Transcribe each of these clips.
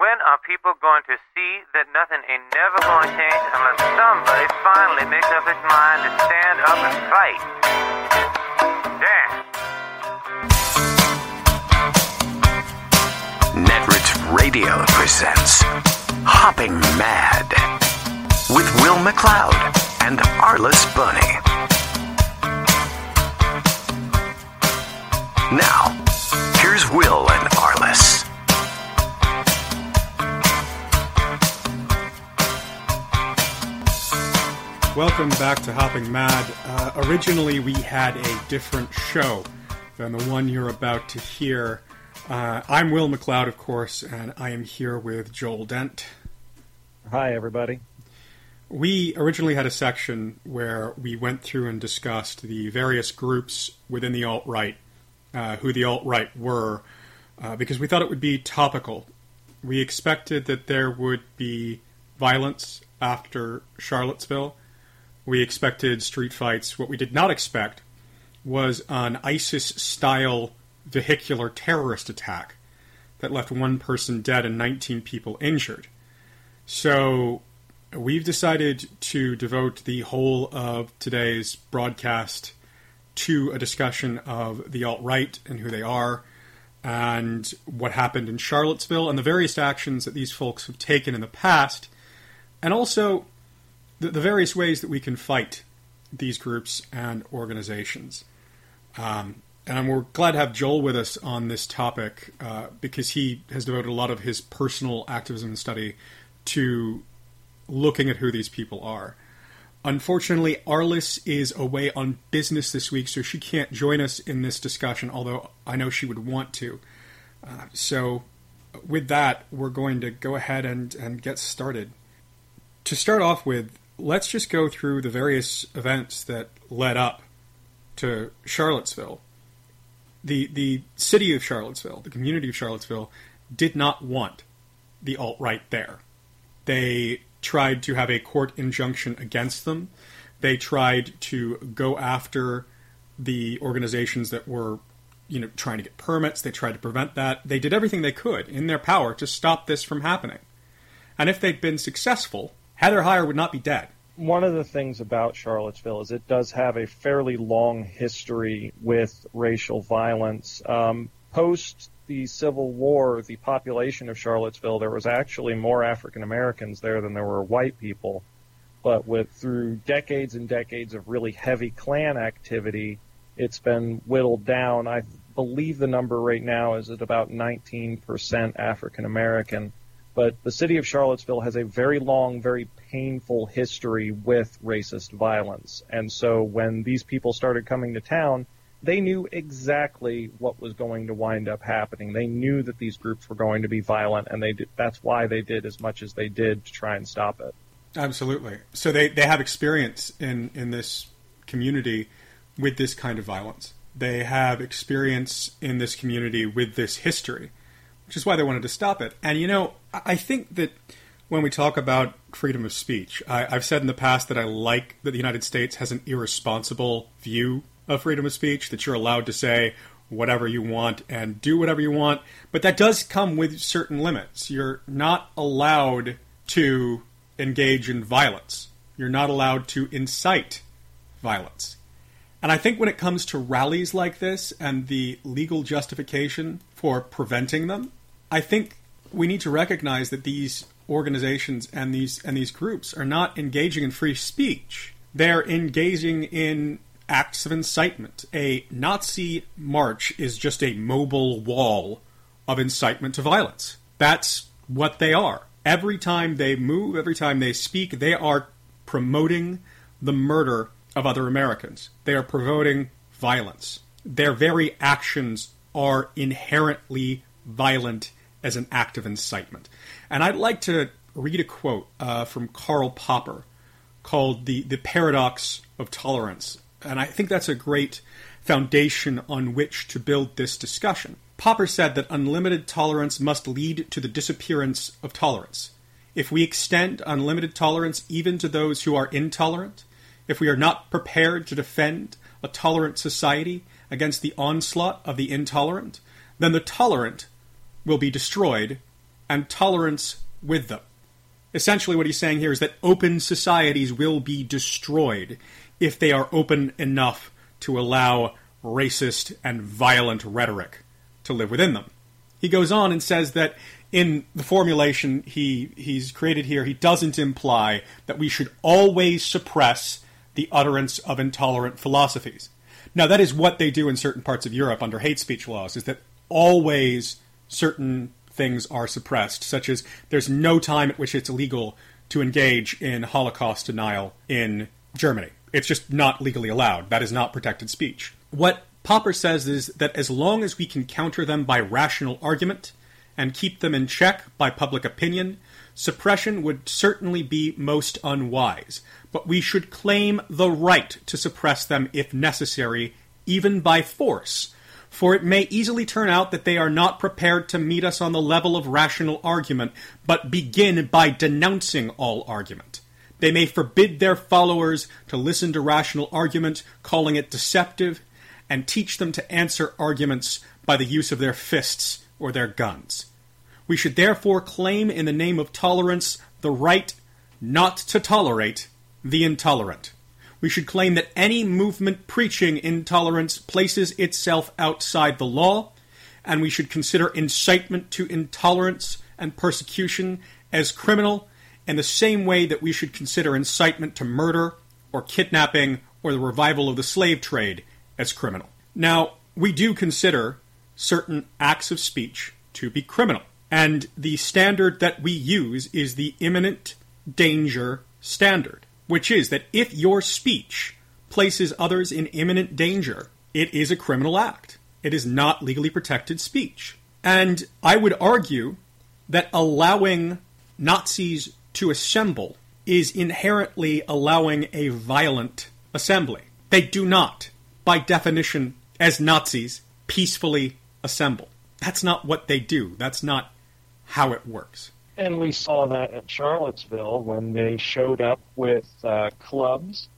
When are people going to see that nothing ain't never going to change unless somebody finally makes up its mind to stand up and fight? Damn. Netroots Radio presents Hopping Mad with Will McLeod and Arliss Bunny. Now, here's Will and Arliss. Welcome back to Hopping Mad. Uh, originally, we had a different show than the one you're about to hear. Uh, I'm Will McLeod, of course, and I am here with Joel Dent. Hi, everybody. We originally had a section where we went through and discussed the various groups within the alt right, uh, who the alt right were, uh, because we thought it would be topical. We expected that there would be violence after Charlottesville. We expected street fights. What we did not expect was an ISIS style vehicular terrorist attack that left one person dead and 19 people injured. So we've decided to devote the whole of today's broadcast to a discussion of the alt right and who they are and what happened in Charlottesville and the various actions that these folks have taken in the past, and also the, the various ways that we can fight these groups and organizations. Um, and we're glad to have Joel with us on this topic uh, because he has devoted a lot of his personal activism and study to looking at who these people are. Unfortunately, Arliss is away on business this week, so she can't join us in this discussion, although I know she would want to. Uh, so, with that, we're going to go ahead and, and get started. To start off with, let's just go through the various events that led up to Charlottesville. The the city of Charlottesville, the community of Charlottesville, did not want the alt right there. They tried to have a court injunction against them. They tried to go after the organizations that were, you know, trying to get permits. They tried to prevent that. They did everything they could in their power to stop this from happening. And if they'd been successful, Heather Heyer would not be dead. One of the things about Charlottesville is it does have a fairly long history with racial violence. Um, post the Civil War, the population of Charlottesville, there was actually more African Americans there than there were white people. But with through decades and decades of really heavy Klan activity, it's been whittled down. I believe the number right now is at about 19% African American. But the city of Charlottesville has a very long, very painful history with racist violence. And so when these people started coming to town, they knew exactly what was going to wind up happening. They knew that these groups were going to be violent, and they did, that's why they did as much as they did to try and stop it. Absolutely. So they, they have experience in, in this community with this kind of violence. They have experience in this community with this history, which is why they wanted to stop it. And you know, I think that when we talk about freedom of speech, I, I've said in the past that I like that the United States has an irresponsible view of freedom of speech, that you're allowed to say whatever you want and do whatever you want, but that does come with certain limits. You're not allowed to engage in violence. You're not allowed to incite violence. And I think when it comes to rallies like this and the legal justification for preventing them, I think we need to recognize that these organizations and these and these groups are not engaging in free speech. They're engaging in acts of incitement. A Nazi march is just a mobile wall of incitement to violence. That's what they are. Every time they move, every time they speak, they are promoting the murder of other Americans. They are promoting violence. Their very actions are inherently violent as an act of incitement. And I'd like to read a quote uh, from Karl Popper called the, the Paradox of Tolerance. And I think that's a great foundation on which to build this discussion. Popper said that unlimited tolerance must lead to the disappearance of tolerance. If we extend unlimited tolerance even to those who are intolerant, if we are not prepared to defend a tolerant society against the onslaught of the intolerant, then the tolerant will be destroyed and tolerance with them. Essentially, what he's saying here is that open societies will be destroyed if they are open enough to allow racist and violent rhetoric to live within them. He goes on and says that in the formulation he, he's created here, he doesn't imply that we should always suppress the utterance of intolerant philosophies. Now, that is what they do in certain parts of Europe under hate speech laws, is that always certain things are suppressed, such as there's no time at which it's illegal to engage in Holocaust denial in Germany. It's just not legally allowed. That is not protected speech. What Popper says is that as long as we can counter them by rational argument and keep them in check by public opinion, suppression would certainly be most unwise. But we should claim the right to suppress them if necessary, even by force, for it may easily turn out that they are not prepared to meet us on the level of rational argument, but begin by denouncing all argument. They may forbid their followers to listen to rational argument, calling it deceptive, and teach them to answer arguments by the use of their fists or their guns. We should therefore claim in the name of tolerance the right not to tolerate the intolerant. We should claim that any movement preaching intolerance places itself outside the law, and we should consider incitement to intolerance and persecution as criminal in the same way that we should consider incitement to murder or kidnapping or the revival of the slave trade as criminal. Now, we do consider certain acts of speech to be criminal, and the standard that we use is the imminent danger standard, which is that if your speech places others in imminent danger, it is a criminal act. It is not legally protected speech. And I would argue that allowing Nazis to assemble is inherently allowing a violent assembly. They do not, by definition, as Nazis, peacefully assemble. That's not what they do. That's not how it works. And we saw that at Charlottesville when they showed up with uh, clubs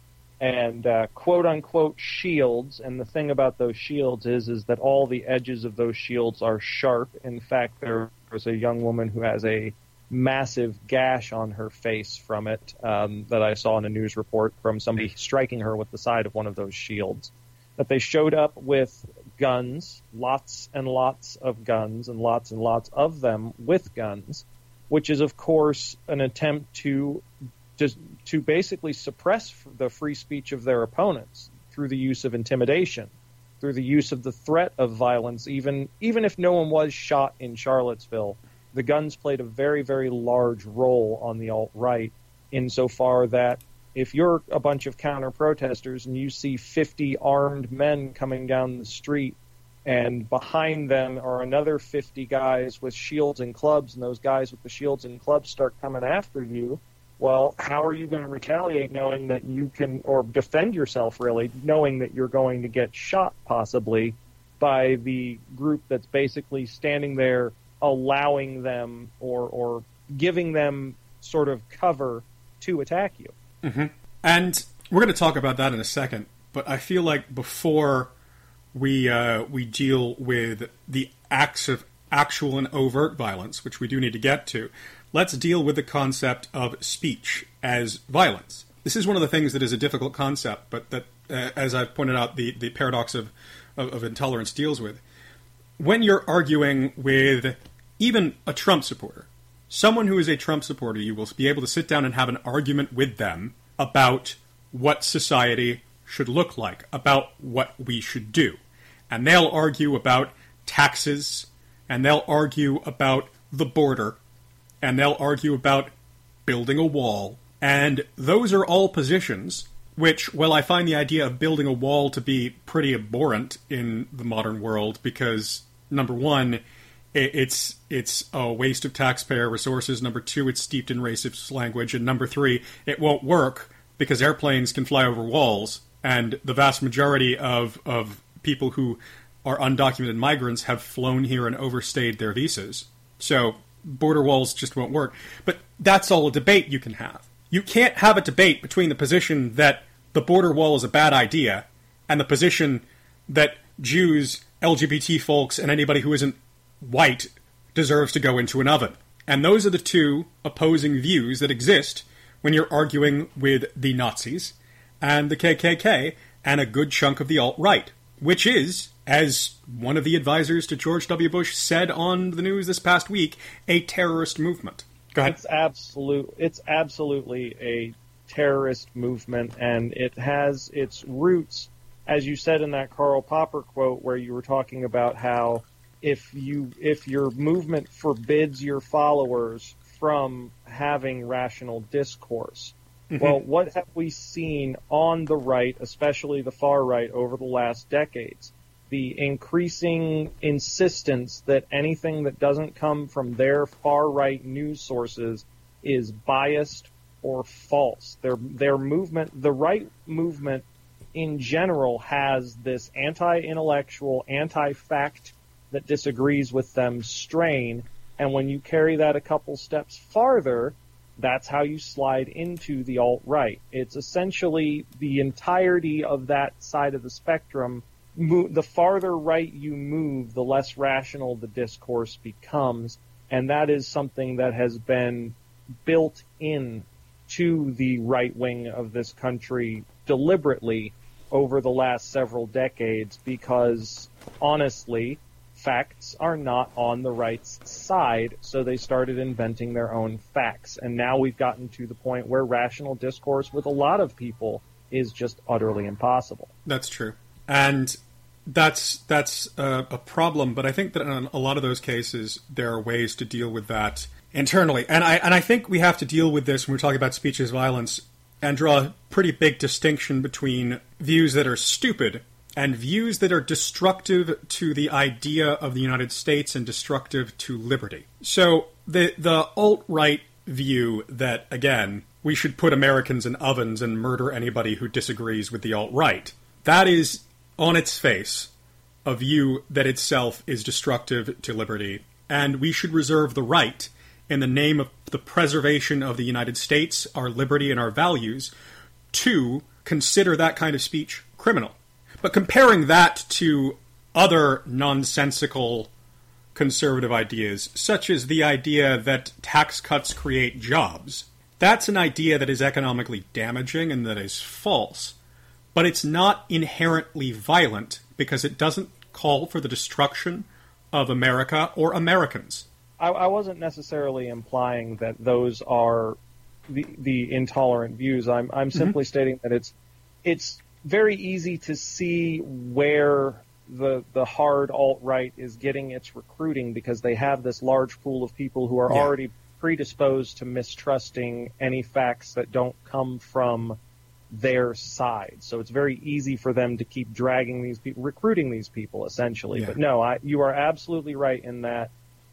and uh, quote unquote shields. And the thing about those shields is is that all the edges of those shields are sharp. In fact, there was a young woman who has a massive gash on her face from it um, that I saw in a news report from somebody striking her with the side of one of those shields. That they showed up with guns, lots and lots of guns, and lots and lots of them with guns, which is of course an attempt to just to basically suppress the free speech of their opponents through the use of intimidation, through the use of the threat of violence, even even if no one was shot in Charlottesville the guns played a very, very large role on the alt right insofar that if you're a bunch of counter protesters and you see 50 armed men coming down the street and behind them are another 50 guys with shields and clubs and those guys with the shields and clubs start coming after you well how are you going to retaliate knowing that you can or defend yourself really knowing that you're going to get shot possibly by the group that's basically standing there allowing them or or giving them sort of cover to attack you. Mm-hmm. And we're going to talk about that in a second. But I feel like before we uh, we deal with the acts of actual and overt violence, which we do need to get to, let's deal with the concept of speech as violence. This is one of the things that is a difficult concept, but that, uh, as I've pointed out, the, the paradox of, of, of intolerance deals with. When you're arguing with even a Trump supporter, someone who is a Trump supporter, you will be able to sit down and have an argument with them about what society should look like, about what we should do. And they'll argue about taxes, and they'll argue about the border, and they'll argue about building a wall. And those are all positions which, well, I find the idea of building a wall to be pretty abhorrent in the modern world because, number one, it's it's a waste of taxpayer resources. Number two, it's steeped in racist language, and number three, it won't work because airplanes can fly over walls, and the vast majority of of people who are undocumented migrants have flown here and overstayed their visas. So border walls just won't work. But that's all a debate you can have. You can't have a debate between the position that the border wall is a bad idea and the position that Jews, LGBT folks, and anybody who isn't white deserves to go into an oven. And those are the two opposing views that exist when you're arguing with the Nazis and the KKK and a good chunk of the alt right, which is, as one of the advisors to George W. Bush said on the news this past week, a terrorist movement. Go ahead. It's absolute. It's absolutely a terrorist movement, and it has its roots, as you said in that Karl Popper quote, where you were talking about how if you if your movement forbids your followers from having rational discourse. Well, what have we seen on the right, especially the far right, over the last decades? The increasing insistence that anything that doesn't come from their far right news sources is biased or false. Their their movement, the right movement in general, has this anti-intellectual, anti-fact that disagrees with them strain. And when you carry that a couple steps farther, that's how you slide into the alt right. It's essentially the entirety of that side of the spectrum. The farther right you move, the less rational the discourse becomes. And that is something that has been built in to the right wing of this country deliberately over the last several decades because honestly, facts are not on the right side, so they started inventing their own facts. And now we've gotten to the point where rational discourse with a lot of people is just utterly impossible. That's true. And that's that's a, a, problem, but I think that in a lot of those cases there are ways to deal with that internally. And I and I think we have to deal with this when we're talking about speech as violence and draw a pretty big distinction between views that are stupid and views that are destructive to the idea of the United States and destructive to liberty. So the the alt right view that again we should put Americans in ovens and murder anybody who disagrees with the alt right. That is on its face a view that itself is destructive to liberty, and we should reserve the right in the name of the preservation of the United States, our liberty, and our values, to consider that kind of speech criminal. But comparing that to other nonsensical conservative ideas, such as the idea that tax cuts create jobs, that's an idea that is economically damaging and that is false. But it's not inherently violent because it doesn't call for the destruction of America or Americans. I, I wasn't necessarily implying that those are the the intolerant views. I'm I'm mm-hmm. simply stating that it's it's very easy to see where the the hard alt right is getting its recruiting because they have this large pool of people who are yeah. already predisposed to mistrusting any facts that don't come from their side. So it's very easy for them to keep dragging these people, recruiting these people essentially. Yeah. But no, I, you are absolutely right in that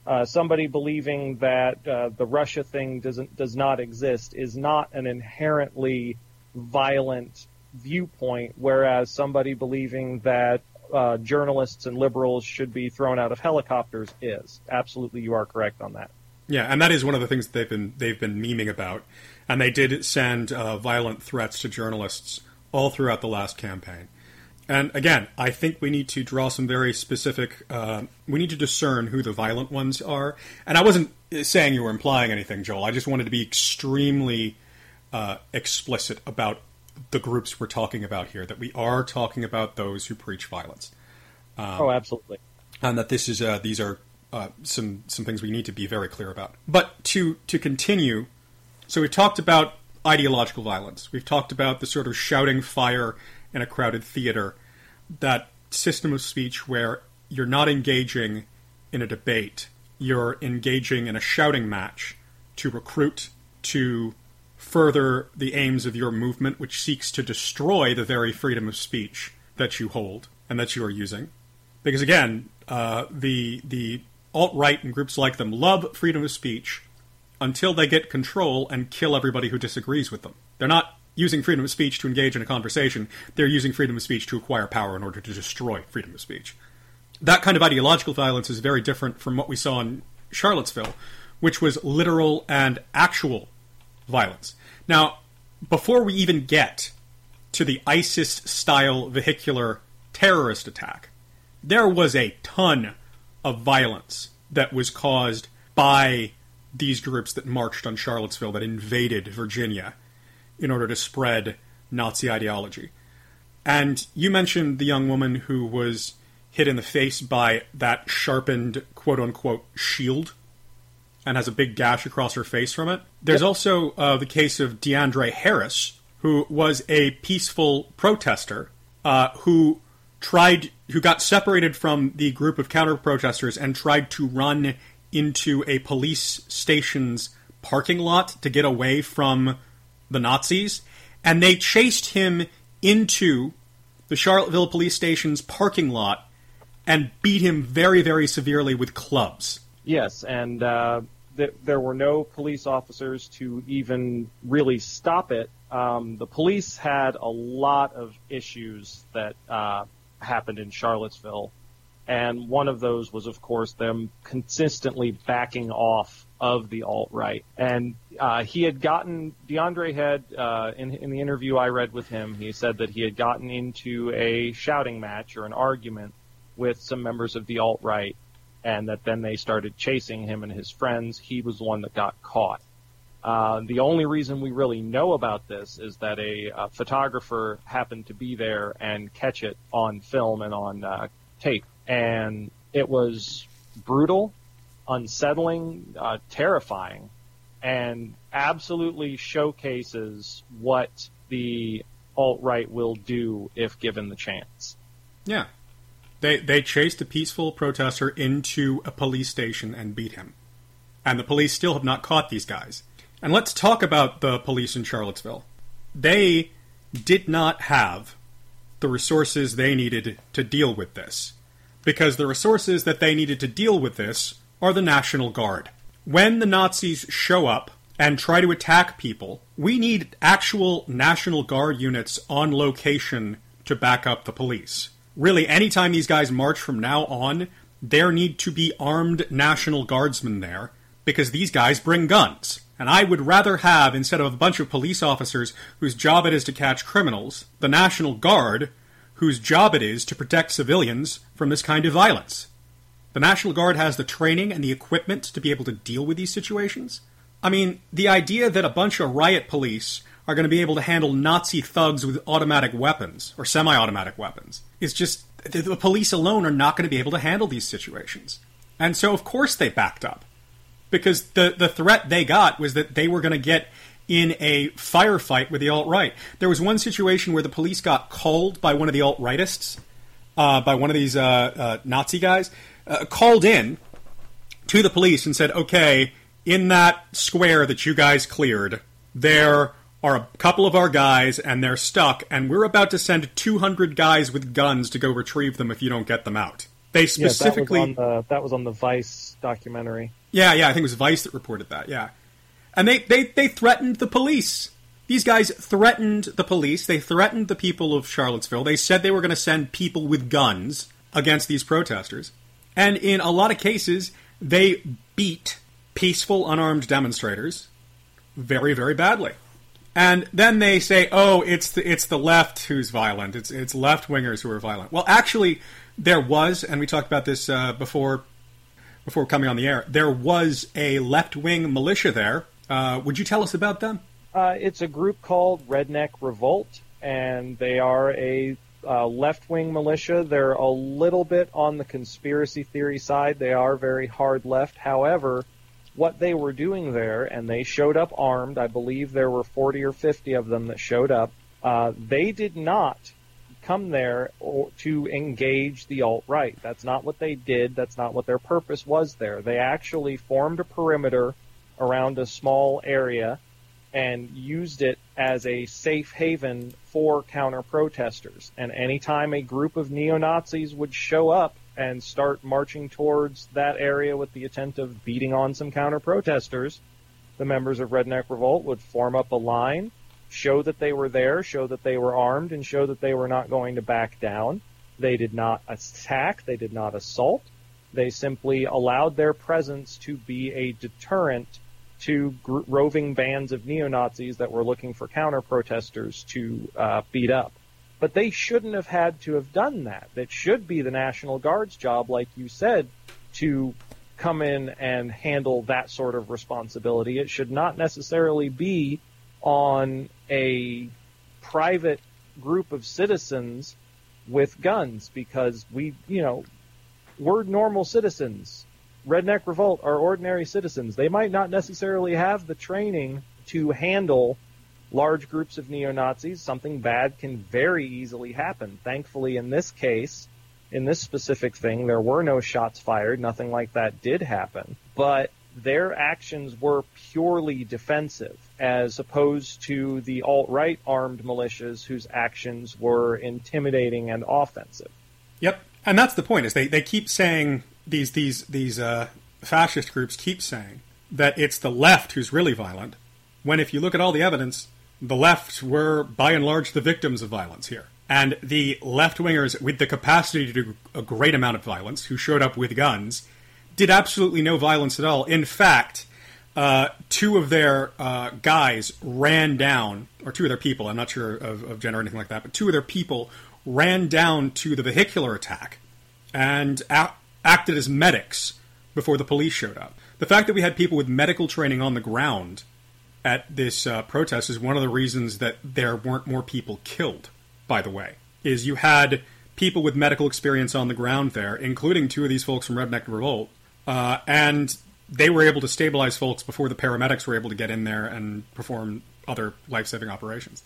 uh, somebody believing that uh, the Russia thing doesn't does not exist is not an inherently violent viewpoint, whereas somebody believing that uh, journalists and liberals should be thrown out of helicopters is. Absolutely, you are correct on that. Yeah, and that is one of the things that they've been they've been memeing about, and they did send uh, violent threats to journalists all throughout the last campaign. And again, I think we need to draw some very specific. Uh, we need to discern who the violent ones are. And I wasn't saying you were implying anything, Joel. I just wanted to be extremely uh, explicit about the groups we're talking about here. That we are talking about those who preach violence. Um, oh, absolutely. And that this is uh, these are uh, some some things we need to be very clear about. But to to continue, so we've talked about ideological violence. We've talked about the sort of shouting fire in a crowded theater, that system of speech where you're not engaging in a debate, you're engaging in a shouting match to recruit, to further the aims of your movement, which seeks to destroy the very freedom of speech that you hold and that you are using. Because again, uh, the the alt right and groups like them love freedom of speech until they get control and kill everybody who disagrees with them. They're not using freedom of speech to engage in a conversation, they're using freedom of speech to acquire power in order to destroy freedom of speech. That kind of ideological violence is very different from what we saw in Charlottesville, which was literal and actual violence. Now, before we even get to the ISIS style vehicular terrorist attack, there was a ton of violence that was caused by these groups that marched on Charlottesville, that invaded Virginia in order to spread Nazi ideology. And you mentioned the young woman who was hit in the face by that sharpened quote unquote shield and has a big gash across her face from it. There's also uh, the case of DeAndre Harris, who was a peaceful protester uh, who tried, who got separated from the group of counter protesters and tried to run into a police station's parking lot to get away from the Nazis, and they chased him into the Charlottesville police station's parking lot and beat him very, very severely with clubs. Yes, and uh, th- there were no police officers to even really stop it. Um, the police had a lot of issues that uh, happened in Charlottesville, and one of those was, of course, them consistently backing off of the alt right. And uh, he had gotten DeAndre had uh, in in the interview I read with him, he said that he had gotten into a shouting match or an argument with some members of the alt right, and that then they started chasing him and his friends. He was the one that got caught. Uh, the only reason we really know about this is that a, a, photographer happened to be there and catch it on film and on uh, tape, and it was brutal, unsettling, uh, terrifying, and absolutely showcases what the alt right will do if given the chance. Yeah. They they chased a peaceful protester into a police station and beat him. And the police still have not caught these guys. And let's talk about the police in Charlottesville. They did not have the resources they needed to deal with this. Because the resources that they needed to deal with this are the National Guard. When the Nazis show up and try to attack people, we need actual National Guard units on location to back up the police really, anytime these guys march from now on, there need to be armed National Guardsmen there because these guys bring guns. And I would rather have, instead of a bunch of police officers whose job it is to catch criminals, the National Guard whose job it is to protect civilians from this kind of violence. The National Guard has the training and the equipment to be able to deal with these situations. I mean, the idea that a bunch of riot police are going to be able to handle Nazi thugs with automatic weapons or semi automatic weapons It's just the, police alone are not going to be able to handle these situations. And so, of course, they backed up because the, the threat they got was that they were going to get in a firefight with the alt right. There was one situation where the police got called by one of the alt rightists, uh, by one of these uh, uh, Nazi guys, uh, called in to the police and said, okay, in that square that you guys cleared, there are a couple of our guys and they're stuck, and we're about to send 200 guys with guns to go retrieve them if you don't get them out. They specifically. Yes, that, was the, that, was on the Vice documentary. Yeah, yeah, I think it was Vice that reported that, yeah. And they, they, they threatened the police. These guys threatened the police. They threatened the people of Charlottesville. They said they were going to send people with guns against these protesters. And in a lot of cases, they beat peaceful, unarmed demonstrators very, very badly. And then they say, "Oh, it's the it's the left who's violent. It's it's left wingers who are violent." Well, actually, there was, and we talked about this uh, before before coming on the air. There was a left wing militia there. Uh, would you tell us about them? Uh, it's a group called Redneck Revolt, and they are a uh, left wing militia. They're a little bit on the conspiracy theory side. They are very hard left. However, what they were doing there, and they showed up armed. I believe there were 40 or 50 of them that showed up. Uh, they did not come there to engage the alt right. That's not what they did. That's not what their purpose was there. They actually formed a perimeter around a small area and used it as a safe haven for counter protesters. And anytime a group of neo Nazis would show up and start marching towards that area with the intent of beating on some counter protesters, the members of Redneck Revolt would form up a line, show that they were there, show that they were armed, and show that they were not going to back down. They did not attack, they did not assault. They simply allowed their presence to be a deterrent to gr- roving bands of neo Nazis that were looking for counter protesters to uh, beat up. But they shouldn't have had to have done that. That should be the National Guard's job, like you said, to come in and handle that sort of responsibility. It should not necessarily be on a private group of citizens with guns because we, you know, we're normal citizens. Redneck Revolt are ordinary citizens. They might not necessarily have the training to handle large groups of neo Nazis. Something bad can very easily happen. Thankfully, in this case, in this specific thing, there were no shots fired. Nothing like that did happen. But their actions were purely defensive, as opposed to the alt right armed militias whose actions were intimidating and offensive. Yep, and that's the point. Is they, they keep saying these these these uh, fascist groups keep saying that it's the left who's really violent, when if you look at all the evidence, the left were by and large the victims of violence here. And the left wingers with the capacity to do a great amount of violence, who showed up with guns, did absolutely no violence at all. In fact, uh, two of their uh, guys ran down, or two of their people, I'm not sure of, of gender or anything like that, but two of their people ran down to the vehicular attack and a- acted as medics before the police showed up. The fact that we had people with medical training on the ground at this uh, protest is one of the reasons that there weren't more people killed, by the way. Is you had people with medical experience on the ground there, including two of these folks from Redneck Revolt, uh, and they were able to stabilize folks before the paramedics were able to get in there and perform other life-saving operations.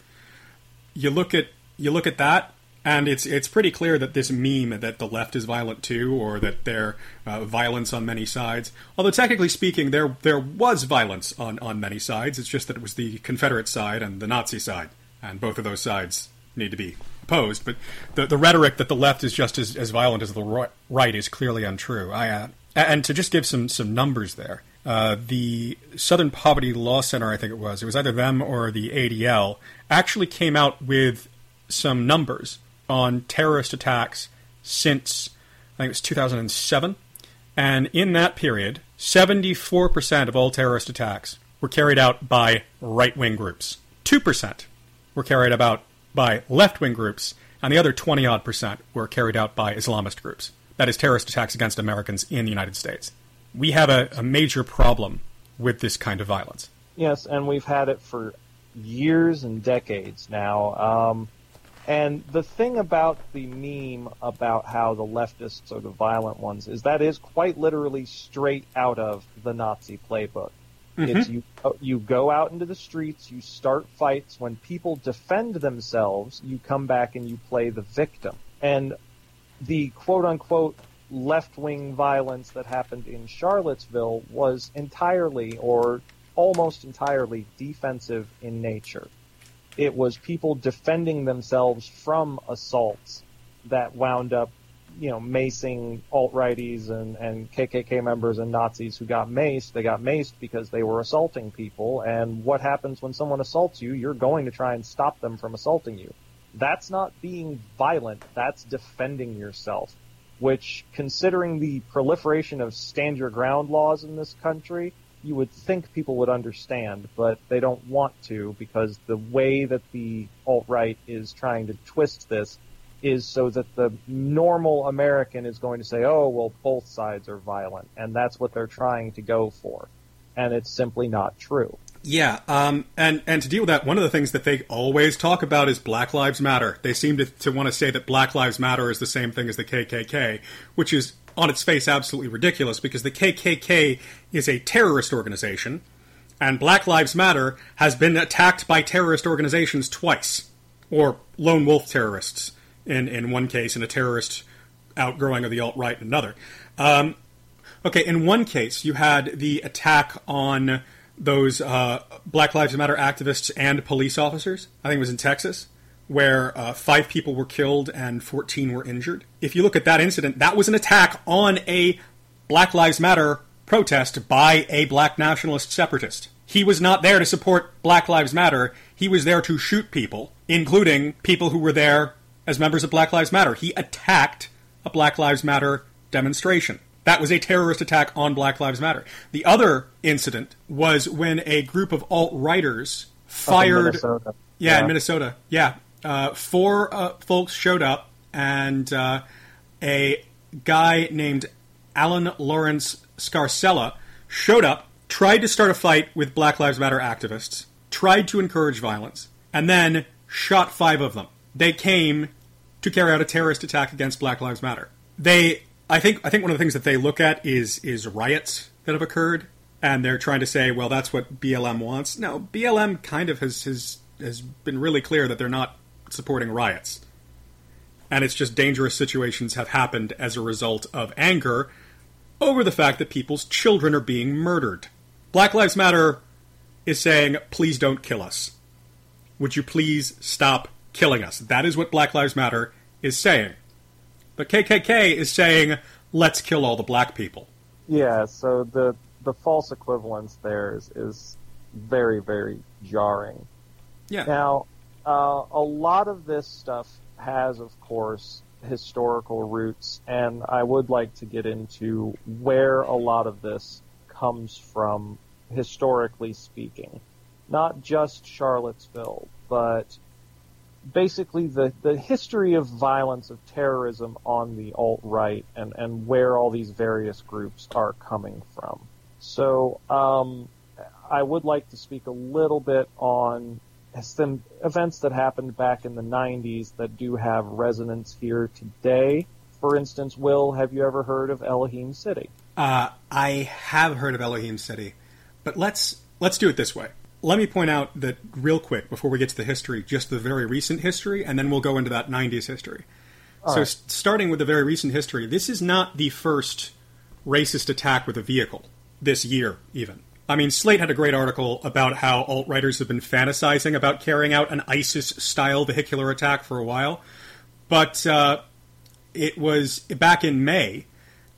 You look at you look at that, and it's it's pretty clear that this meme that the left is violent too, or that there uh, violence on many sides. Although technically speaking, there there was violence on on many sides. It's just that it was the Confederate side and the Nazi side, and both of those sides need to be opposed. But the the rhetoric that the left is just as, as violent as the right is clearly untrue. I uh, and to just give some some numbers there. Uh, the Southern Poverty Law Center, I think it was, it was either them or the ADL, actually came out with some numbers on terrorist attacks since I think it was 2007. And in that period, 74% of all terrorist attacks were carried out by right wing groups. 2% were carried out by left wing groups, and the other 20 odd percent were carried out by Islamist groups. That is, terrorist attacks against Americans in the United States. We have a, a major problem with this kind of violence. Yes, and we've had it for years and decades now. Um, and the thing about the meme about how the leftists are the violent ones is that is quite literally straight out of the Nazi playbook. Mm-hmm. It's you you go out into the streets, you start fights. When people defend themselves, you come back and you play the victim. And the quote unquote left wing violence that happened in Charlottesville was entirely or almost entirely defensive in nature. It was people defending themselves from assaults that wound up, you know, macing alt-righties and, and KKK members and Nazis who got maced. They got maced because they were assaulting people. And what happens when someone assaults you? You're going to try and stop them from assaulting you. That's not being violent. That's defending yourself. Which, considering the proliferation of stand your ground laws in this country, you would think people would understand, but they don't want to because the way that the alt right is trying to twist this is so that the normal American is going to say, oh, well, both sides are violent. And that's what they're trying to go for. And it's simply not true. Yeah, um, and and to deal with that, one of the things that they always talk about is Black Lives Matter. They seem to, to want to say that Black Lives Matter is the same thing as the KKK, which is on its face absolutely ridiculous because the KKK is a terrorist organization, and Black Lives Matter has been attacked by terrorist organizations twice, or lone wolf terrorists in in one case, and a terrorist outgrowing of the alt right in another. Um, okay, in one case, you had the attack on those uh, Black Lives Matter activists and police officers. I think it was in Texas, where uh, five people were killed and 14 were injured. If you look at that incident, that was an attack on a Black Lives Matter protest by a black nationalist separatist. He was not there to support Black Lives Matter. He was there to shoot people, including people who were there as members of Black Lives Matter. He attacked a Black Lives Matter demonstration. That was a terrorist attack on Black Lives Matter. The other incident was when a group of alt righters fired. In yeah, yeah, in Minnesota. Yeah, uh, four uh, folks showed up, and uh, a guy named Allen Lawrence Scarsella showed up, tried to start a fight with Black Lives Matter activists, tried to encourage violence, and then shot five of them. They came to carry out a terrorist attack against Black Lives Matter. They, I think, I think one of the things that they look at is is riots that have occurred, and they're trying to say, well, that's what BLM wants. No, BLM kind of has has has been really clear that they're not supporting riots, and it's just dangerous situations have happened as a result of anger over the fact that people's children are being murdered. Black Lives Matter is saying, please don't kill us. Would you please stop killing us? That is what Black Lives Matter is saying. But KKK is saying, let's kill all the black people. Yeah, so the the false equivalence there is, is very, very jarring. Yeah. Now, uh, a lot of this stuff has, of course, historical roots, and I would like to get into where a lot of this comes from, historically speaking. Not just Charlottesville, but basically the, the history of violence, of terrorism on the alt right, and, and where all these various groups are coming from. So, um, I would like to speak a little bit on some events that happened back in the 90s that do have resonance here today. For instance, Will, have you ever heard of Elohim City? Uh, I have heard of Elohim City, but let's let's do it this way. Let me point out that real quick before we get to the history, just the very recent history, and then we'll go into that 90s history. All so, right. s- starting with the very recent history, this is not the first racist attack with a vehicle this year, even. I mean, Slate had a great article about how alt righters have been fantasizing about carrying out an ISIS style vehicular attack for a while. But uh, it was back in May,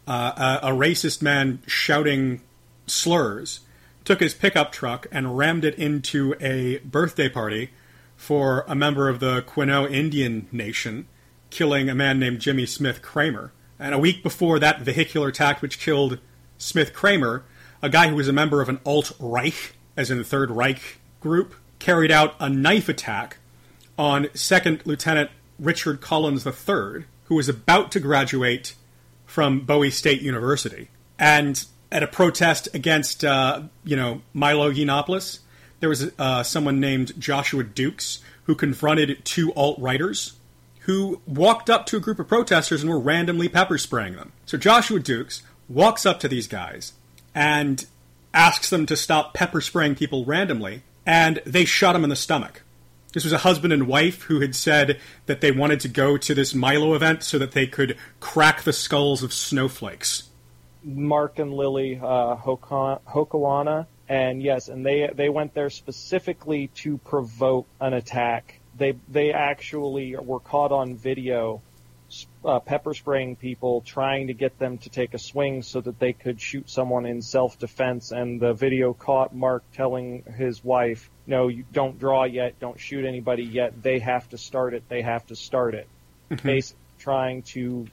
uh, a, a racist man shouting slurs took his pickup truck and rammed it into a birthday party for a member of the Quinault Indian Nation, killing a man named Jimmy Smith Kramer. And a week before that vehicular attack, which killed Smith Kramer, a guy who was a member of an alt Reich, as in the Third Reich group, carried out a knife attack on Second Lieutenant Richard Collins III, who was about to graduate from Bowie State University. And at a protest against, uh, you know, Milo Yiannopoulos, there was uh, someone named Joshua Dukes who confronted two alt righters who walked up to a group of protesters and were randomly pepper spraying them. So Joshua Dukes walks up to these guys and asks them to stop pepper spraying people randomly, and they shot him in the stomach. This was a husband and wife who had said that they wanted to go to this Milo event so that they could crack the skulls of snowflakes. Mark and Lily uh, Hoka- Hokoana, and yes, and they they went there specifically to provoke an attack. They they actually were caught on video uh, pepper spraying people, trying to get them to take a swing so that they could shoot someone in self defense. And the video caught Mark telling his wife, "No, you don't draw yet. Don't shoot anybody yet. They have to start it. They have to start it." Basically, trying to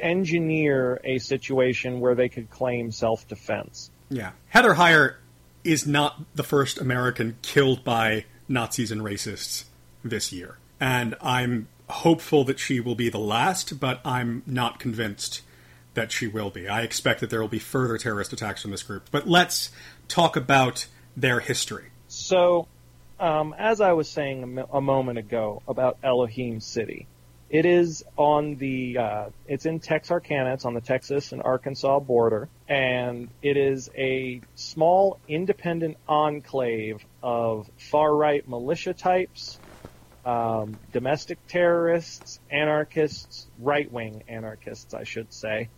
engineer a situation where they could claim self defense. Yeah. Heather Heyer is not the first American killed by Nazis and racists this year. And I'm hopeful that she will be the last, but I'm not convinced that she will be. I expect that there will be further terrorist attacks from this group. But let's talk about their history. So, um, as I was saying a, moment ago about Elohim City, it is on the uh, it's in Texarkana. It's on the Texas and Arkansas border, and it is a small independent enclave of far right militia types, um, domestic terrorists, anarchists, right wing anarchists, I should say,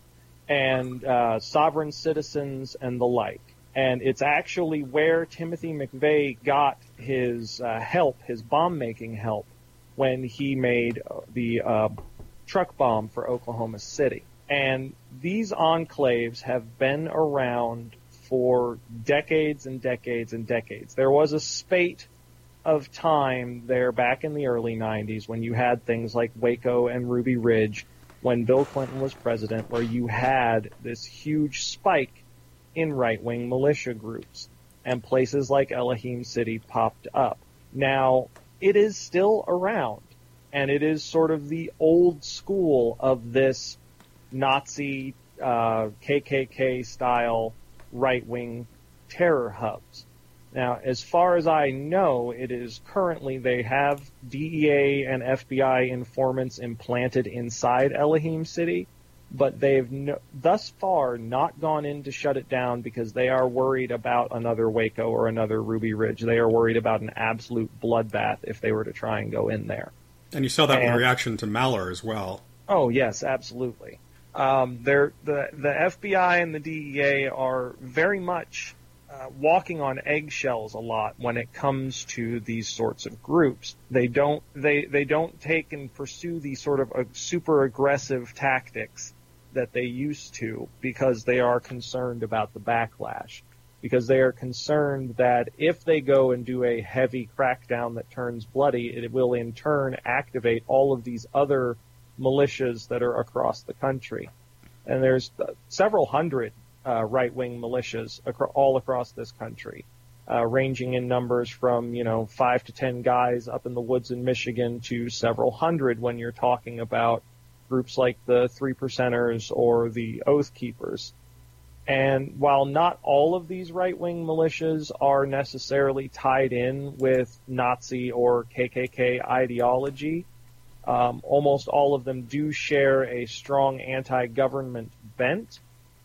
and uh, sovereign citizens and the like. And it's actually where Timothy McVeigh got his uh, help, his bomb making help, when he made the uh, truck bomb for Oklahoma City. And these enclaves have been around for decades and decades and decades. There was a spate of time there back in the early 90s when you had things like Waco and Ruby Ridge when Bill Clinton was president where you had this huge spike in right-wing militia groups and places like Elohim City popped up. Now, it is still around and it is sort of the old school of this Nazi uh, KKK style right wing terror hubs. Now, as far as I know, it is currently they have DEA and FBI informants implanted inside Elohim City, but they've no, thus far not gone in to shut it down because they are worried about another Waco or another Ruby Ridge. They are worried about an absolute bloodbath if they were to try and go in there. And you saw that in reaction to Malheur as well. Oh yes, absolutely. Um, they're, the the FBI and the DEA are very much uh, walking on eggshells a lot when it comes to these sorts of groups. They don't they they don't take and pursue these sort of uh, super aggressive tactics that they used to because they are concerned about the backlash. Because they are concerned that if they go and do a heavy crackdown that turns bloody, it will in turn activate all of these other militias that are across the country. And there's uh, several hundred uh, right-wing militias acro- all across this country, uh, ranging in numbers from you know five to ten guys up in the woods in Michigan to several hundred when you're talking about groups like the Three Percenters or the Oath Keepers. And while not all of these right-wing militias are necessarily tied in with Nazi or KKK ideology, um, almost all of them do share a strong anti-government bent,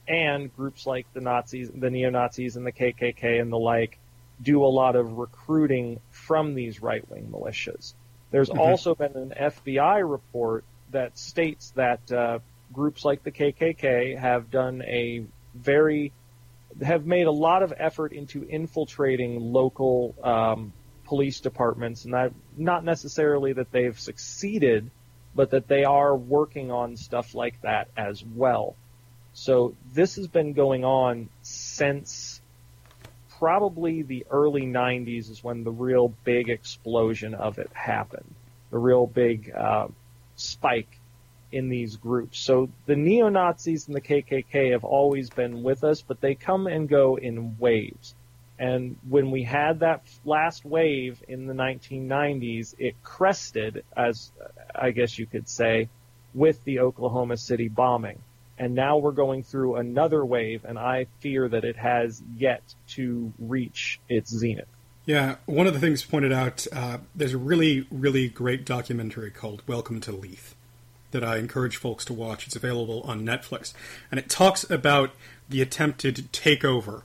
and groups like the Nazis, the neo-Nazis, and the KKK and the like do a lot of recruiting from these right-wing militias. There's also been an FBI report that states that uh, groups like the KKK have done a very have made a lot of effort into infiltrating local um, police departments, and that not necessarily that they've succeeded, but that they are working on stuff like that as well. So this has been going on since probably the early 90s is when the real big explosion of it happened. The real big uh, spike in these groups. So the neo Nazis and the KKK have always been with us, but they come and go in waves. And when we had that last wave in the 1990s, it crested, as I guess you could say, with the Oklahoma City bombing. And now we're going through another wave, and I fear that it has yet to reach its zenith. Yeah, one of the things pointed out, uh, there's a really, really great documentary called Welcome to Leith that I encourage folks to watch. It's available on Netflix. And it talks about the attempted takeover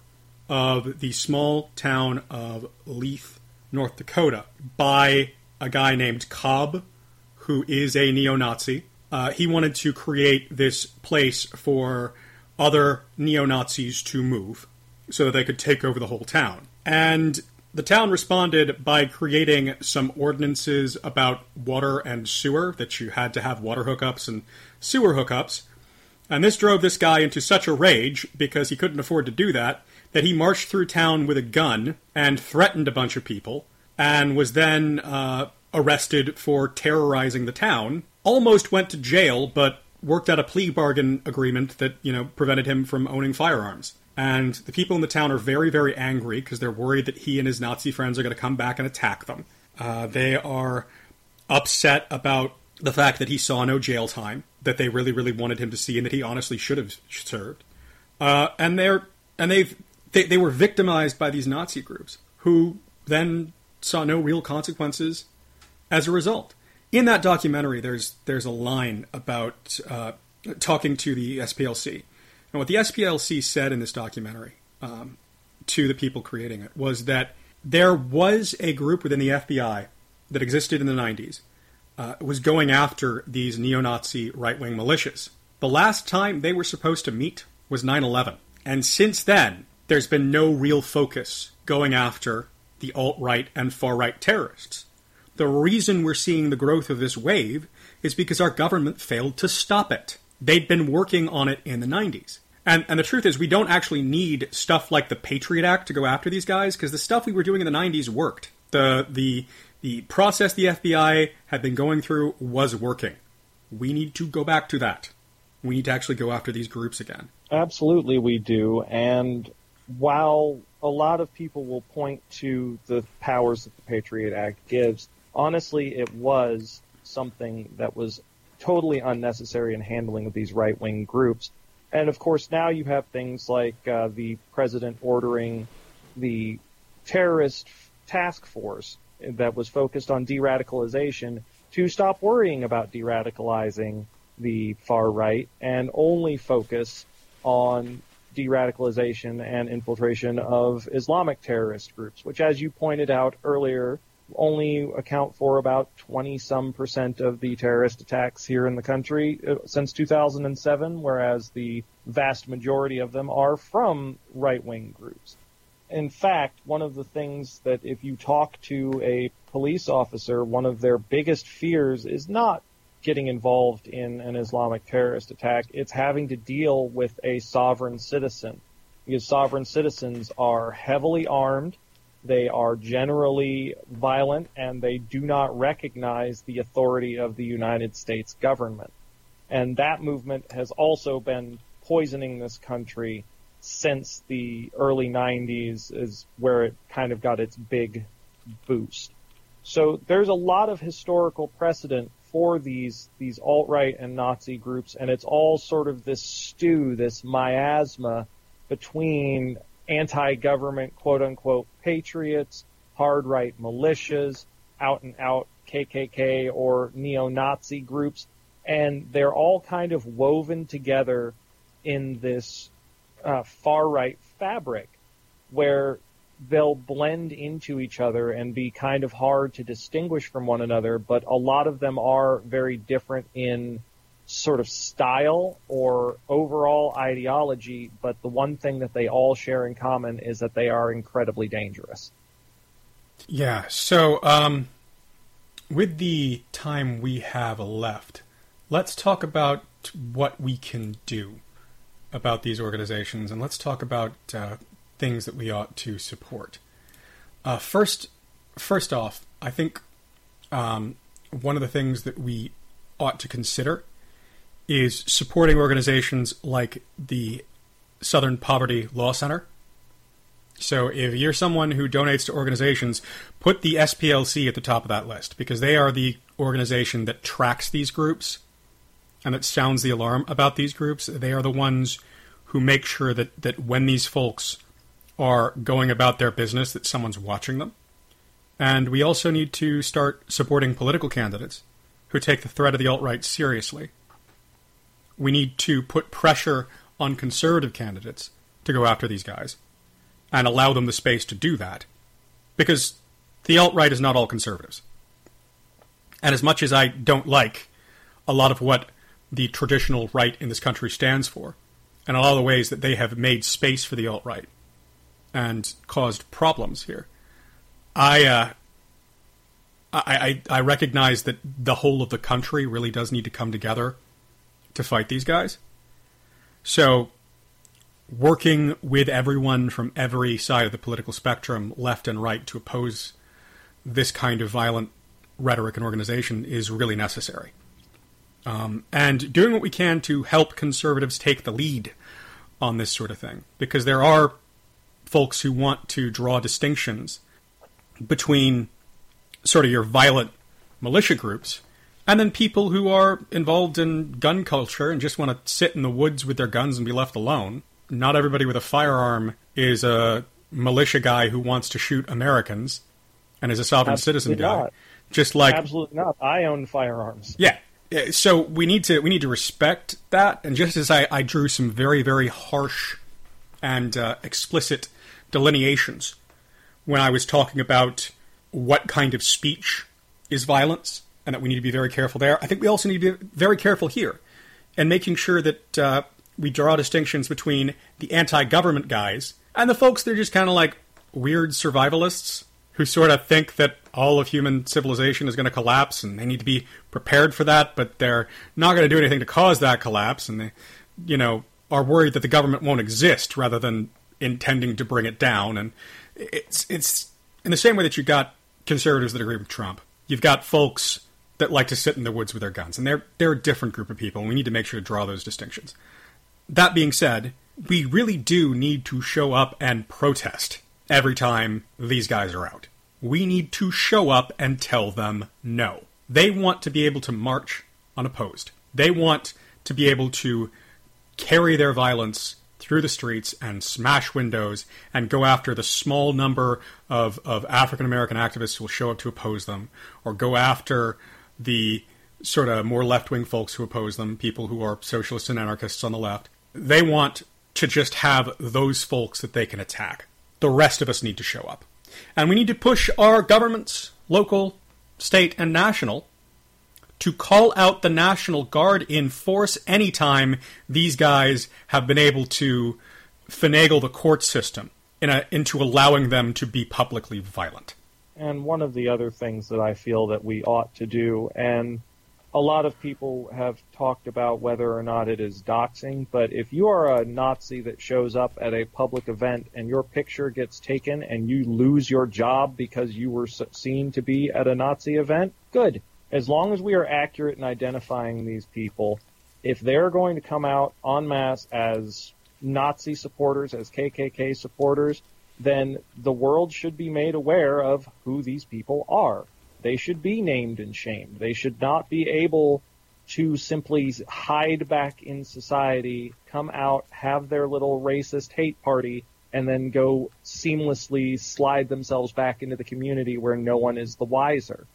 of the small town of Leith, North Dakota, by a guy named Cobb, who is a neo Nazi. Uh, he wanted to create this place for other neo Nazis to move so that they could take over the whole town. And the town responded by creating some ordinances about water and sewer, that you had to have water hookups and sewer hookups. And this drove this guy into such a rage, because he couldn't afford to do that, that he marched through town with a gun and threatened a bunch of people, and was then uh, arrested for terrorizing the town. Almost went to jail, but worked out a plea bargain agreement that, you know, prevented him from owning firearms. And the people in the town are very, very angry because they're worried that he and his Nazi friends are going to come back and attack them. Uh, they are upset about the fact that he saw no jail time that they really, really wanted him to see and that he honestly should have served. Uh, and they're and they've they, they were victimized by these Nazi groups who then saw no real consequences as a result. In that documentary, there's there's a line about uh, talking to the SPLC. And what the SPLC said in this documentary um, to the people creating it was that there was a group within the FBI that existed in the 90s, uh, was going after these neo Nazi right wing militias. The last time they were supposed to meet was 9 11. And since then, there's been no real focus going after the alt right and far right terrorists. The reason we're seeing the growth of this wave is because our government failed to stop it. They'd been working on it in the 90s. And, and the truth is, we don't actually need stuff like the Patriot Act to go after these guys because the stuff we were doing in the 90s worked. The, the, the process the FBI had been going through was working. We need to go back to that. We need to actually go after these groups again. Absolutely, we do. And while a lot of people will point to the powers that the Patriot Act gives, honestly, it was something that was totally unnecessary in handling of these right wing groups. And of course, now you have things like uh, the president ordering the terrorist task force that was focused on de radicalization to stop worrying about de radicalizing the far right and only focus on de radicalization and infiltration of Islamic terrorist groups, which, as you pointed out earlier, only account for about 20 some percent of the terrorist attacks here in the country uh, since 2007, whereas the vast majority of them are from right wing groups. In fact, one of the things that if you talk to a police officer, one of their biggest fears is not getting involved in an Islamic terrorist attack. It's having to deal with a sovereign citizen because sovereign citizens are heavily armed. They are generally violent and they do not recognize the authority of the United States government. And that movement has also been poisoning this country since the early 90s is where it kind of got its big boost. So there's a lot of historical precedent for these these alt-right and Nazi groups, and it's all sort of this stew, this miasma between anti-government, quote unquote, patriots, hard right militias, out and out KKK or neo-Nazi groups, and they're all kind of woven together in this uh, far right fabric where they'll blend into each other and be kind of hard to distinguish from one another, but a lot of them are very different in sort of style or overall ideology, but the one thing that they all share in common is that they are incredibly dangerous. Yeah, so um, with the time we have left, let's talk about what we can do about these organizations, and let's talk about uh, things that we ought to support. Uh, first, first off, I think um, one of the things that we ought to consider is supporting organizations like the Southern Poverty Law Center. So, if you're someone who donates to organizations, put the SPLC at the top of that list because they are the organization that tracks these groups and that sounds the alarm about these groups. They are the ones who make sure that, that when these folks are going about their business, that someone's watching them. And we also need to start supporting political candidates who take the threat of the alt right seriously. We need to put pressure on conservative candidates to go after these guys and allow them the space to do that. Because the alt right is not all conservatives. And as much as I don't like a lot of what the traditional right in this country stands for, and a lot of the ways that they have made space for the alt right and caused problems here. I, uh, I, I I recognize that the whole of the country really does need to come together to fight these guys. So, working with everyone from every side of the political spectrum, left and right, to oppose this kind of violent rhetoric and organization is really necessary. Um, and doing what we can to help conservatives take the lead on this sort of thing. Because there are folks who want to draw distinctions between sort of your violent militia groups and then people who are involved in gun culture and just want to sit in the woods with their guns and be left alone. Not everybody with a firearm is a militia guy who wants to shoot Americans and is a sovereign Absolutely citizen guy. not. Just like Absolutely not. I own firearms. yeah. Yeah, So we need to we need to respect that, and just as I, I drew some very very harsh and uh, explicit delineations when I was talking about what kind of speech is violence, and that we need to be very careful there. I think we also need to be very careful here, and making sure that uh, we draw distinctions between the anti-government guys and the folks that are just kind of like weird survivalists who sort of think that all of human civilization is going to collapse and they need to be prepared for that, but they're not going to do anything to cause that collapse, and they, you know, are worried that the government won't exist rather than intending to bring it down. And it's it's in the same way that you've got conservatives that agree with Trump. You've got folks that like to sit in the woods with their guns, and they're they're a different group of people, and we need to make sure to draw those distinctions. That being said, we really do need to show up and protest every time these guys are out. We need to show up and tell them no. They want to be able to march unopposed. They want to be able to carry their violence through the streets and smash windows and go after the small number of, of African American activists who will show up to oppose them, or go after the sort of more left wing folks who oppose them, people who are socialists and anarchists on the left. They want to just have those folks that they can attack. The rest of us need to show up. And we need to push our governments, local, state, and national, to call out the National Guard in force anytime these guys have been able to finagle the court system in a, into allowing them to be publicly violent. And one of the other things that I feel that we ought to do, and a lot of people have talked about whether or not it is doxing, but if you are a Nazi that shows up at a public event and your picture gets taken and you lose your job because you were seen to be at a Nazi event, good. As long as we are accurate in identifying these people, if they're going to come out en masse as Nazi supporters, as KKK supporters, then the world should be made aware of who these people are they should be named and shamed. They should not be able to simply hide back in society, come out, have their little racist hate party, and then go seamlessly slide themselves back into the community where no one is the wiser.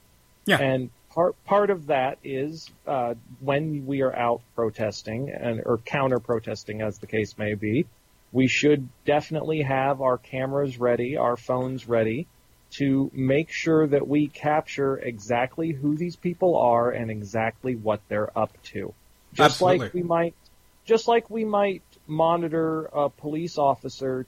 Yeah. And part part of that is uh, when we are out protesting and or counter protesting, as the case may be, we should definitely have our cameras ready, our phones ready, to make sure that we capture exactly who these people are and exactly what they're up to. Just Absolutely. like we might, just like we might monitor a police officer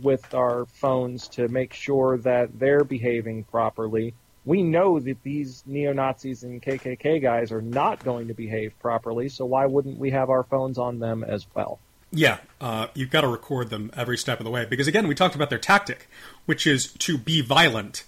with our phones to make sure that they're behaving properly. We know that these neo-Nazis and KKK guys are not going to behave properly, so why wouldn't we have our phones on them as well? Yeah, uh, you've got to record them every step of the way because again, we talked about their tactic, which is to be violent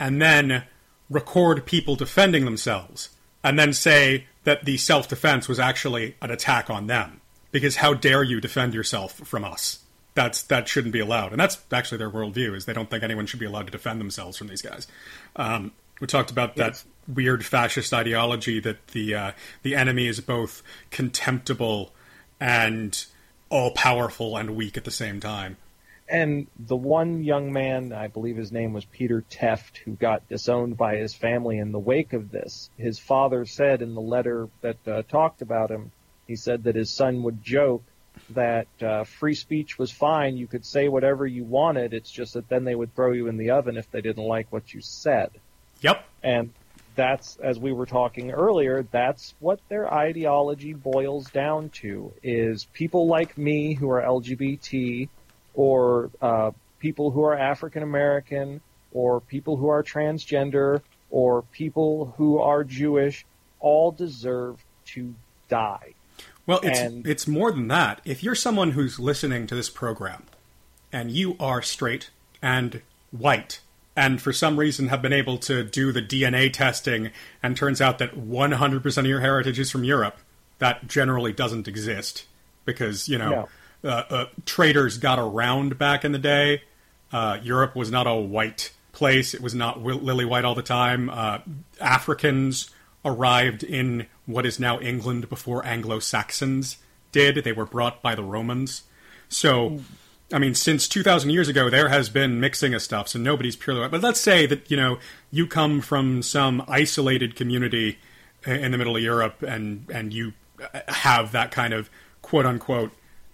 and then record people defending themselves and then say that the self-defense was actually an attack on them because how dare you defend yourself from us? That's that shouldn't be allowed, and that's actually their worldview is they don't think anyone should be allowed to defend themselves from these guys. Um, we talked about that weird fascist ideology that the uh, the enemy is both contemptible and all powerful and weak at the same time. And the one young man, I believe his name was Peter Tefft, who got disowned by his family in the wake of this, his father said in the letter that uh, talked about him, he said that his son would joke that uh, free speech was fine, you could say whatever you wanted, it's just that then they would throw you in the oven if they didn't like what you said. Yep. And that's, as we were talking earlier, that's what their ideology boils down to, is people like me who are LGBT or uh, people who are African American or people who are transgender or people who are Jewish all deserve to die. Well, it's And- it's more than that. If you're someone who's listening to this program and you are straight and white and for some reason have been able to do the DNA testing and turns out that 100% of your heritage is from Europe, that generally doesn't exist because, you know, uh, uh, traders got around back in the day. Uh, Europe was not a white place. It was not lily white all the time. Uh, Africans arrived in what is now England before Anglo Saxons did. They were brought by the Romans. So, I mean, since 2,000 years ago, there has been mixing of stuff, so nobody's purely white. But let's say that, you know, you come from some isolated community in the middle of Europe and, and you uh, have that kind of quote unquote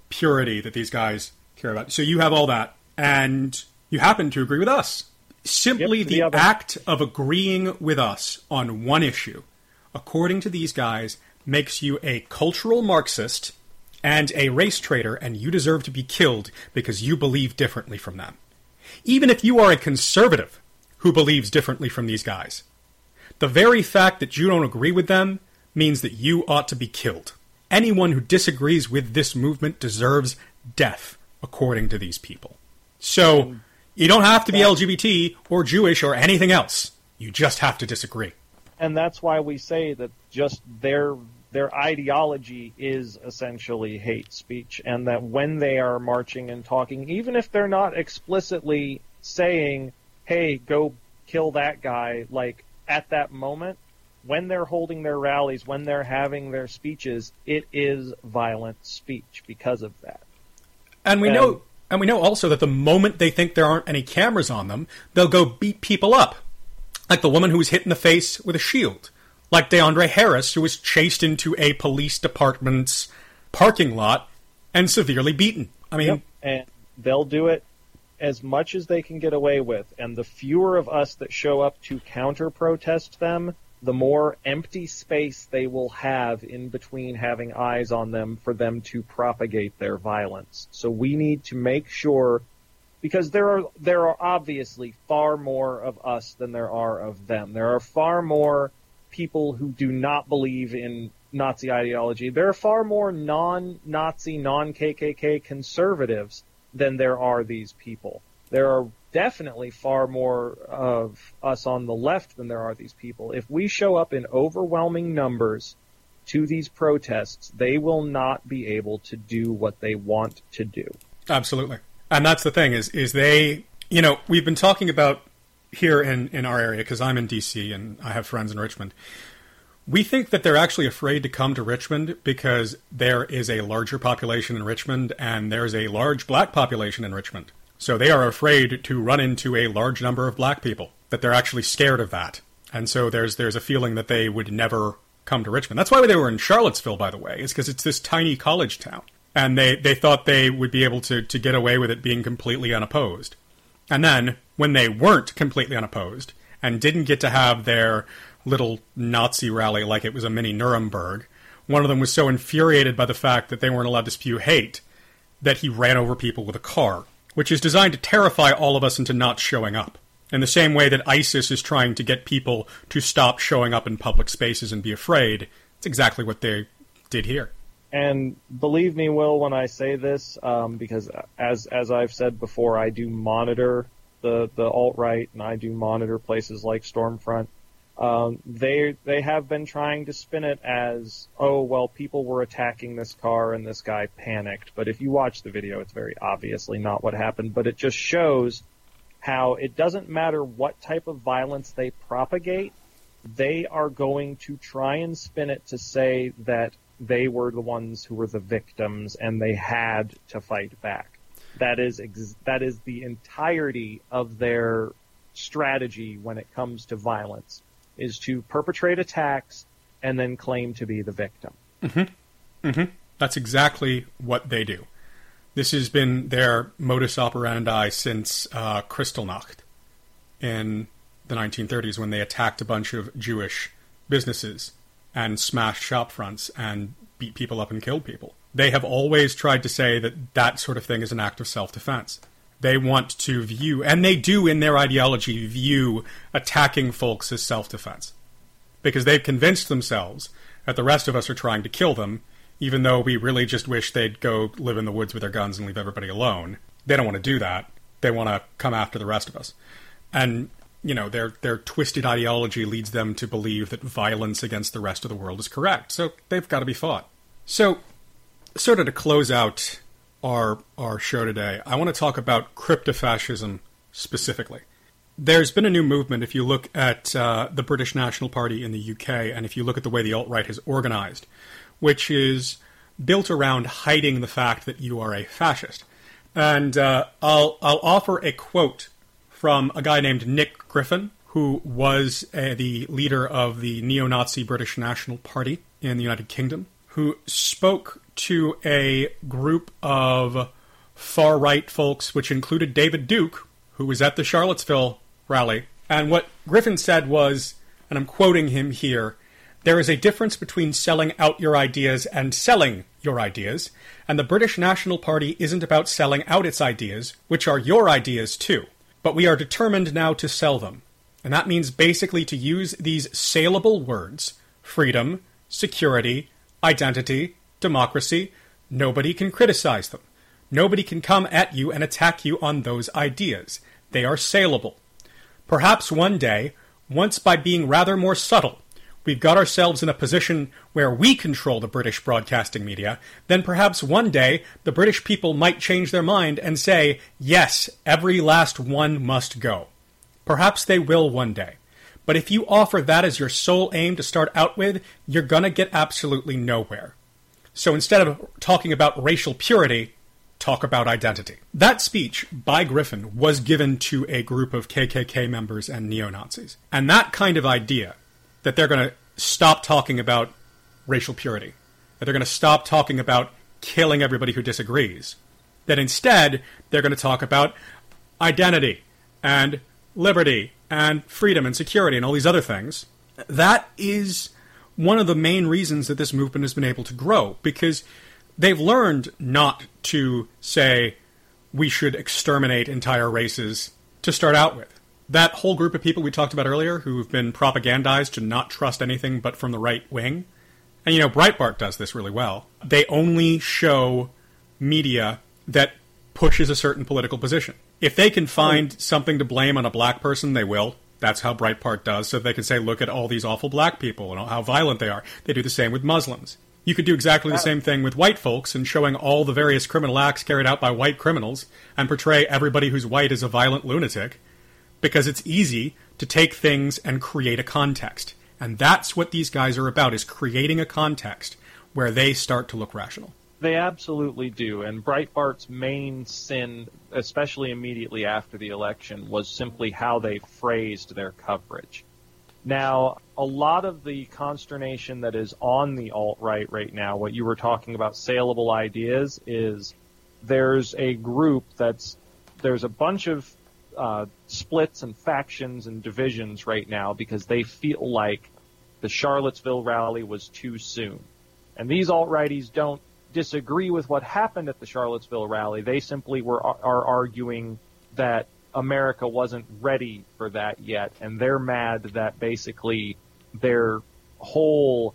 purity that these guys care about. So you have all that, and you happen to agree with us. Simply Yep, the the act of agreeing with us on one issue, according to these guys, makes you a cultural Marxist and a race traitor, and you deserve to be killed because you believe differently from them. Even if you are a conservative who believes differently from these guys, the very fact that you don't agree with them means that you ought to be killed. Anyone who disagrees with this movement deserves death, according to these people. So, you don't have to be LGBT or Jewish or anything else. You just have to disagree. and that's why we say that just their their ideology is essentially hate speech and that when they are marching and talking even if they're not explicitly saying hey go kill that guy like at that moment when they're holding their rallies, when they're having their speeches, it is violent speech because of that. And we And- know and we know also that the moment they think there aren't any cameras on them, they'll go beat people up. Like the woman who was hit in the face with a shield. Like DeAndre Harris, who was chased into a police department's parking lot and severely beaten. I mean, Yep. And they'll do it as much as they can get away with. And the fewer of us that show up to counter protest them, the more empty space they will have in between having eyes on them for them to propagate their violence. So we need to make sure because there are there are obviously far more of us than there are of them. There are far more people who do not believe in Nazi ideology. There are far more non-Nazi, non-KKK conservatives than there are these people. There are definitely far more of us on the left than there are these people. If we show up in overwhelming numbers to these protests, they will not be able to do what they want to do. Absolutely. And that's the thing is is they, you know, we've been talking about here in in our area because I'm in DC and I have friends in Richmond. We think that they're actually afraid to come to Richmond because there is a larger population in Richmond and there's a large black population in Richmond. So they are afraid to run into a large number of black people. That they're actually scared of that. And so there's there's a feeling that they would never come to Richmond. That's why they were in Charlottesville, by the way, is because it's this tiny college town. And they, they thought they would be able to, to get away with it being completely unopposed. And then, when they weren't completely unopposed and didn't get to have their little Nazi rally like it was a mini Nuremberg, one of them was so infuriated by the fact that they weren't allowed to spew hate that he ran over people with a car, which is designed to terrify all of us into not showing up. In the same way that ISIS is trying to get people to stop showing up in public spaces and be afraid, it's exactly what they did here. And believe me, Will, when I say this, um, because as as I've said before, I do monitor the the alt right, and I do monitor places like Stormfront. Um, they they have been trying to spin it as, oh well, people were attacking this car and this guy panicked. But if you watch the video, it's very obviously not what happened. But it just shows how it doesn't matter what type of violence they propagate, they are going to try and spin it to say that they were the ones who were the victims and they had to fight back. That is ex- that is the entirety of their strategy when it comes to violence is to perpetrate attacks and then claim to be the victim. That's exactly what they do. This has been their modus operandi since uh, Kristallnacht in the 1930s when they attacked a bunch of Jewish businesses and smashed shop fronts and beat people up and killed people. They have always tried to say that that sort of thing is an act of self defense. They want to view, and they do in their ideology, view attacking folks as self defense. Because they've convinced themselves that the rest of us are trying to kill them, even though we really just wish they'd go live in the woods with their guns and leave everybody alone. They don't want to do that. They want to come after the rest of us. And, you know, their, their twisted ideology leads them to believe that violence against the rest of the world is correct. So they've got to be fought. So, sort of to close out our, our show today, I want to talk about cryptofascism specifically there's been a new movement if you look at uh, the British National Party in the UK and if you look at the way the alt right has organized, which is built around hiding the fact that you are a fascist. And uh, I'll, I'll offer a quote from a guy named Nick Griffin, who was uh, the leader of the neo Nazi British National Party in the United Kingdom, who spoke to a group of far right folks, which included David Duke, who was at the Charlottesville rally. And what Griffin said was, and I'm quoting him here there is a difference between selling out your ideas and selling your ideas, and the British National Party isn't about selling out its ideas, which are your ideas too. But we are determined now to sell them. And that means basically to use these saleable words freedom, security, identity, democracy. Nobody can criticize them. Nobody can come at you and attack you on those ideas. They are saleable. Perhaps one day, once by being rather more subtle, we've got ourselves in a position where we control the British broadcasting media, then perhaps one day the British people might change their mind and say, yes, every last one must go. Perhaps they will one day. But if you offer that as your sole aim to start out with, you're to get absolutely nowhere. So instead of talking about racial purity, talk about identity. That speech by Griffin was given to a group of KKK members and neo Nazis. And that kind of idea that they're going to stop talking about racial purity, that they're going to stop talking about killing everybody who disagrees, that instead they're going to talk about identity and liberty and freedom and security and all these other things. That is one of the main reasons that this movement has been able to grow because they've learned not to say we should exterminate entire races to start out with. That whole group of people we talked about earlier who've been propagandized to not trust anything but from the right wing. And you know, Breitbart does this really well. They only show media that pushes a certain political position. If they can find something to blame on a black person, they will. That's how Breitbart does, so they can say, look at all these awful black people and how violent they are. They do the same with Muslims. You could do exactly the same thing with white folks and showing all the various criminal acts carried out by white criminals and portray everybody who's white as a violent lunatic because it's easy to take things and create a context. And that's what these guys are about is creating a context where they start to look rational. They absolutely do. And Breitbart's main sin, especially immediately after the election, was simply how they phrased their coverage. Now, a lot of the consternation that is on the alt right right now, what you were talking about, saleable ideas, is there's a group that's there's a bunch of uh, splits and factions and divisions right now because they feel like the Charlottesville rally was too soon. And these alt righties don't disagree with what happened at the Charlottesville rally. They simply were are arguing that America wasn't ready for that yet, and they're mad that basically their whole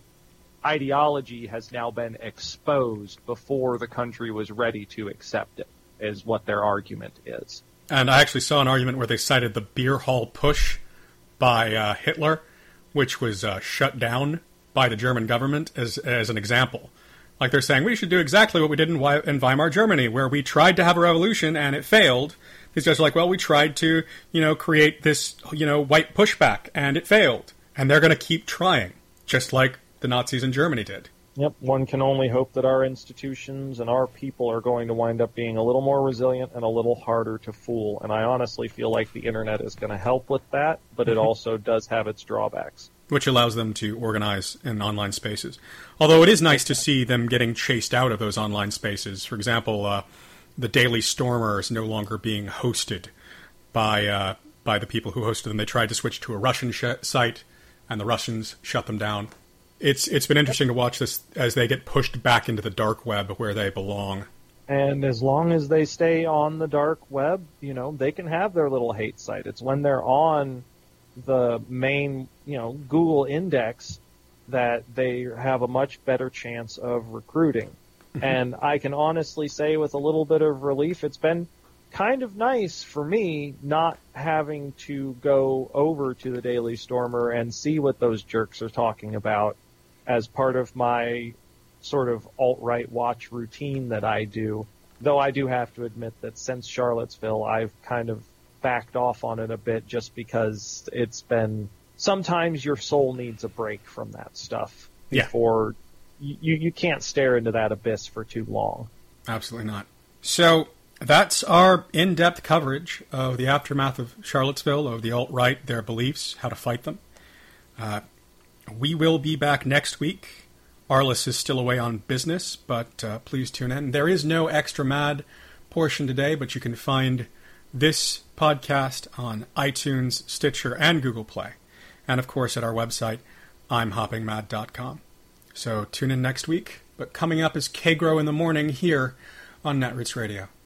ideology has now been exposed before the country was ready to accept it. Is what their argument is. And I actually saw an argument where they cited the beer hall putsch by uh, Hitler, which was uh, shut down by the German government as as an example. Like they're saying, we should do exactly what we did in, in Weimar Germany, where we tried to have a revolution and it failed. These guys are like, well, we tried to, you know, create this, you know, white pushback and it failed. And they're going to keep trying, just like the Nazis in Germany did. Yep, one can only hope that our institutions and our people are going to wind up being a little more resilient and a little harder to fool. And I honestly feel like the internet is going to help with that, but it also does have its drawbacks which allows them to organize in online spaces. Although it is nice to see them getting chased out of those online spaces. For example, uh, the Daily Stormer is no longer being hosted by uh, by the people who hosted them. They tried to switch to a Russian sh- site, and the Russians shut them down. It's it's been interesting to watch this as they get pushed back into the dark web where they belong. And as long as they stay on the dark web, you know, they can have their little hate site. It's when they're on the main, you know, Google index that they have a much better chance of recruiting. Mm-hmm. and I can honestly say with a little bit of relief, it's been kind of nice for me not having to go over to the Daily Stormer and see what those jerks are talking about as part of my sort of alt-right watch routine that I do. Though I do have to admit that since Charlottesville, I've kind of backed off on it a bit just because it's been sometimes your soul needs a break from that stuff before yeah. you you can't stare into that abyss for too long. Absolutely not. So that's our in-depth coverage of the aftermath of Charlottesville, of the alt-right, their beliefs, how to fight them. Uh, we will be back next week. Arliss is still away on business, but uh, please tune in. There is no extra mad portion today, but you can find this podcast on iTunes, Stitcher, and Google Play. And of course at our website, imhoppingmad.com. So tune in next week. But coming up is Kagro in the morning here on Netroots Radio.